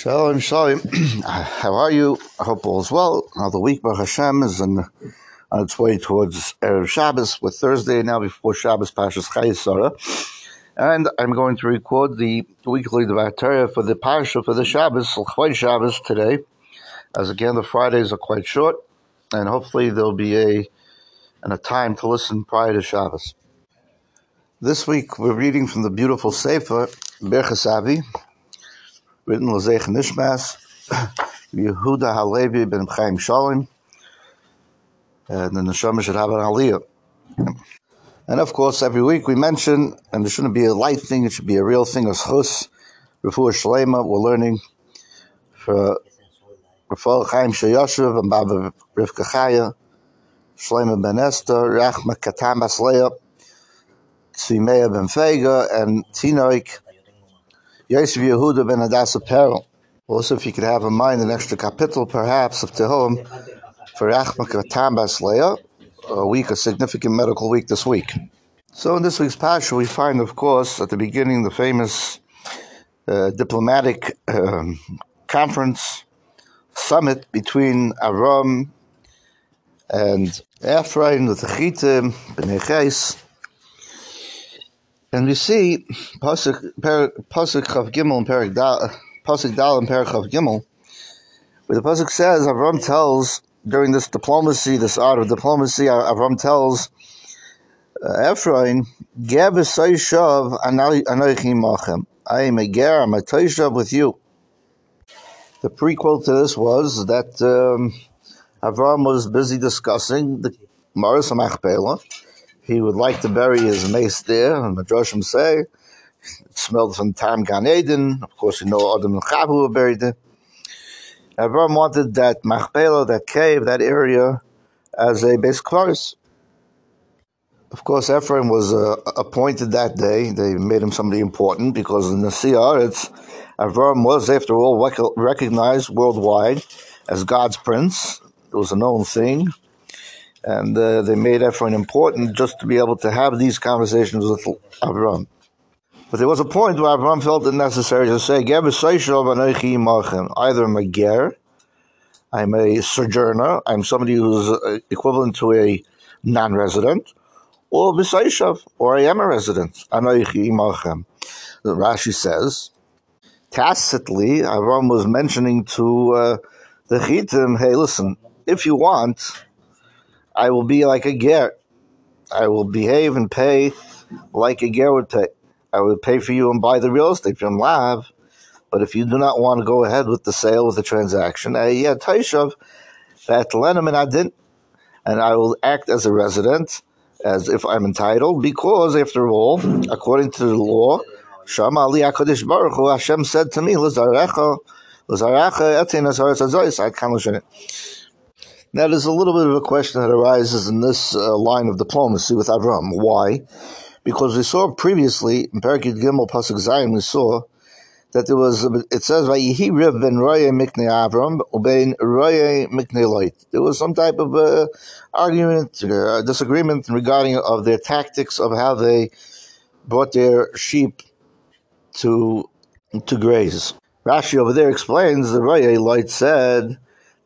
Shalom, shalom. Uh, how are you? I hope all is well. Now the week, Baruch Hashem, is in, on its way towards Erev Shabbos. With Thursday now before Shabbos, Pashas Chaya Sarah. And I'm going to record the weekly Devar for the Parsha for the Shabbos, Chayei Shabbos today. As again, the Fridays are quite short, and hopefully there'll be a and a time to listen prior to Shabbos. This week we're reading from the beautiful Sefer Birchas Avi, written Lazech Nishmas, Yehuda Halevi ben Chaim Shalom, and the Neshama should have an Aliyah. And of course, every week we mention, and it shouldn't be a light thing, it should be a real thing, as Chus, Refuah Shalema, we're learning for Rafael Chaim Shayashiv and Baba Rivka Chaya, Shalema ben Esther, Rachma Katam Basleya, Tzvimeya ben Fega, and Tinoik, Yosef Yehuda ben Hadassah Perel. Also, if you could have in mind an extra capital, perhaps, of Tehillim for Achmak Tambas Leah, a week, a significant medical week this week. So, in this week's Pasha, we find, of course, at the beginning, the famous uh, diplomatic um, conference summit between Avram and Efron, the Techitim, Bnei and we see Pasuk Pasuk Chav Gimel and Perik Pasuk Dal and Perik Chav Gimel, where the Pasuk says Avram tells during this diplomacy, this art of diplomacy, Avram tells uh, Efron, "Geb Shav Anoichi Machem." I am a ger, I'm a toishav with you. The prequel to this was that um, Avram was busy discussing the Maris Machpelah, he would like to bury his mace there, and Madrashim say it smelled from Tam Gan Eden. Of course, you know Adam and Chavu were buried there. Avram wanted that Machpelah, that cave, that area, as a base chorus. Of course, Efron was uh, appointed that day. They made him somebody important because in the Siyar, Avram was, after all, rec- recognized worldwide as God's prince. It was a known thing and uh, they made Efron important just to be able to have these conversations with Avram. But there was a point where Avram felt it necessary to say, Either I'm a ger, I'm a sojourner, I'm somebody who's uh, equivalent to a non-resident, or b'seishav, or I am a resident. Rashi says, tacitly, Avram was mentioning to uh, the Chitim, hey, listen, if you want, I will be like a ger. I will behave and pay like a ger would pay. I will pay for you and buy the real estate from Lav. But if you do not want to go ahead with the sale, with the transaction, I yeah, Taishav, that and Adin, and I will act as a resident, as if I'm entitled, because after all, according to the law, Shama Ali HaKadosh Baruch Hashem said to me, Lazarecha, Lazarecha, Etin Azaretz Azois, I. Now, there's a little bit of a question that arises in this uh, line of diplomacy with Avram. Why? Because we saw previously in Parakid Gimel Pasuk Zion, we saw that there was, it says, Vayihi ben Roye Mikne Avram, ubein Roye Mikne Lot. There was some type of uh, argument, uh, disagreement regarding of their tactics of how they brought their sheep to to graze. Rashi over there explains the Roye Lot said,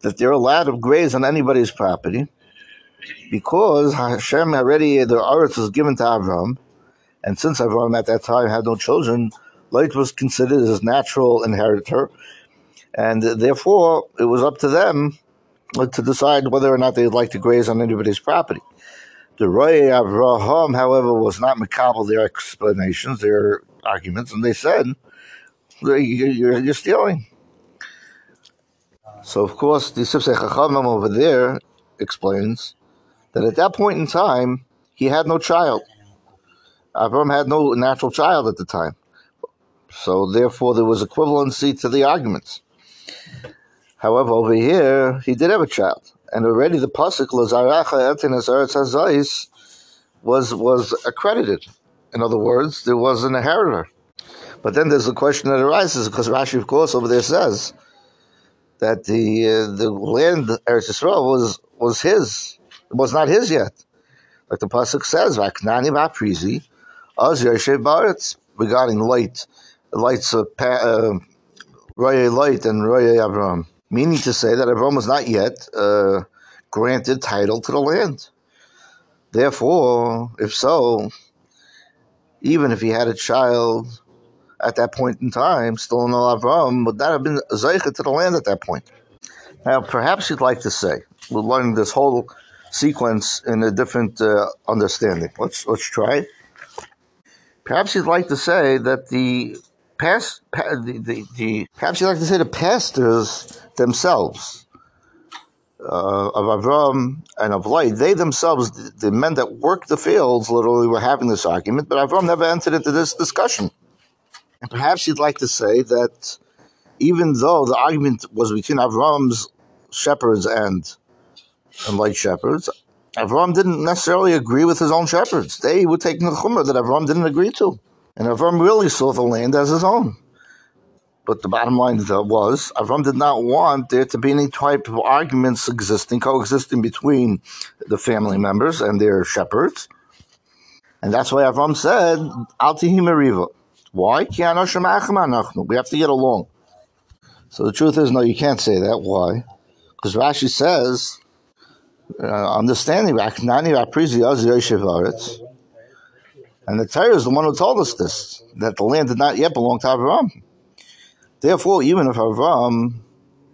that they're allowed to graze on anybody's property because Hashem already, the earth was given to Avram, and since Avram at that time had no children, Lot was considered his natural inheritor, and therefore it was up to them to decide whether or not they'd like to graze on anybody's property. The Roy Avraham, however, was not makabel their explanations, their arguments, and they said, you're, you're stealing. So, of course, the Sifsei Chachamim over there explains that at that point in time, he had no child. Avram had no natural child at the time. So, therefore, there was equivalency to the arguments. However, over here, he did have a child. And already the Pasuk, Lazaracha Etinas Eretz was, was accredited. In other words, there was an inheritor. But then there's a question that arises, because Rashi, of course, over there says, that the uh, the land Eretz Yisrael was was his. It was not his yet. Like the pasuk says, "Vaknani v'aprizi, az yoshev baretz." Regarding light, lights of uh, Roye Lot and Roye Avram, meaning to say that Avram was not yet uh, granted title to the land. Therefore, if so, even if he had a child at that point in time, still no Avram, would not have been Zeicha to the land at that point. Now, perhaps you'd like to say, we're learning this whole sequence in a different uh, understanding. Let's let's try. Perhaps you'd like to say that the past, the, the, the perhaps you'd like to say the pastors themselves uh, of Avram and of Lot, they themselves, the, the men that worked the fields, literally were having this argument, but Avram never entered into this discussion. And perhaps you'd like to say that even though the argument was between Avram's shepherds and and light shepherds, Avram didn't necessarily agree with his own shepherds. They were taking the chumrah that Avram didn't agree to. And Avram really saw the land as his own. But the bottom line was, Avram did not want there to be any type of arguments existing, coexisting between the family members and their shepherds. And that's why Avram said, Al Riva. Why? We have to get along. So the truth is, no, you can't say that. Why? Because Rashi says, uh, understanding, and the Torah is the one who told us this, that the land did not yet belong to Avram. Therefore, even if Avram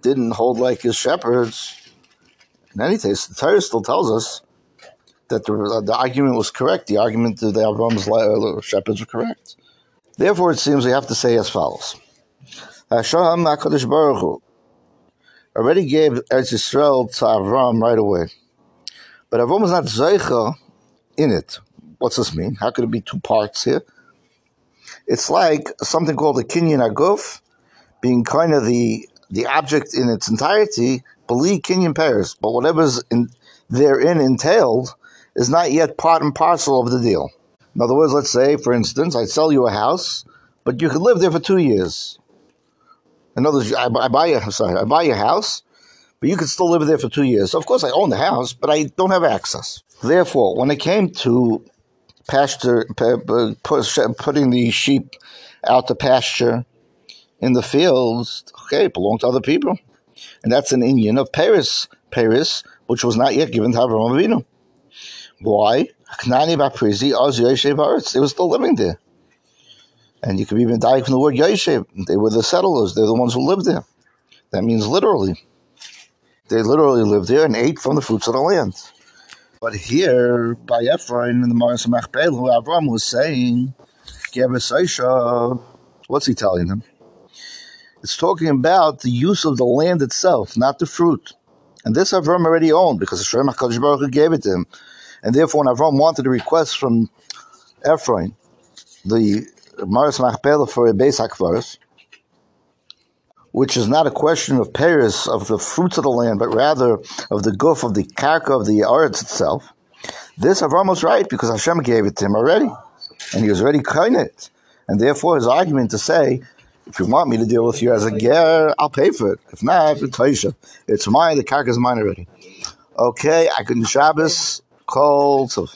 didn't hold like his shepherds, in any case, the Torah still tells us that the, the argument was correct. The argument that Avram's uh, shepherds were correct. Therefore, it seems we have to say as follows. Hashem HaKadosh Baruch Hu already gave Eretz Yisrael to Avram right away. But Avram was not Zeicha in it. What's this mean? How could it be two parts here? It's like something called a Kinyan Aguf, being kind of the the object in its entirety, believe Kinyan Peiros, but whatever's in, therein entailed is not yet part and parcel of the deal. In other words, let's say, for instance, I sell you a house, but you could live there for two years. In other words, I, I buy a sorry, I buy your house, but you could still live there for two years. Of course, I own the house, but I don't have access. Therefore, when it came to pasture, putting the sheep out to pasture in the fields, okay, it belonged to other people, and that's an Indian of Paris, Peiros, which was not yet given to Avraham Avinu. Why? They were still living there. And you could even die from the word Yeshiv. They were the settlers. They're the ones who lived there. That means literally. They literally lived there and ate from the fruits of the land. But here, by Efron in the Maris Machpel, who Avram was saying, what's he telling them? It's talking about the use of the land itself, not the fruit. And this Avram already owned because Hashem HaKadosh Baruch Hu gave it to him. And therefore, when Avram wanted a request from Efron, the Maris Machpelah for a Beis HaKvaris, which is not a question of Peiros, of the fruits of the land, but rather of the goof of the karka of the earth itself. This Avram was right because Hashem gave it to him already, and he was already it. And therefore, his argument to say, if you want me to deal with you as a ger, I'll pay for it. If not, it's mine. The karka is mine already. Okay, I can Shabbos call. So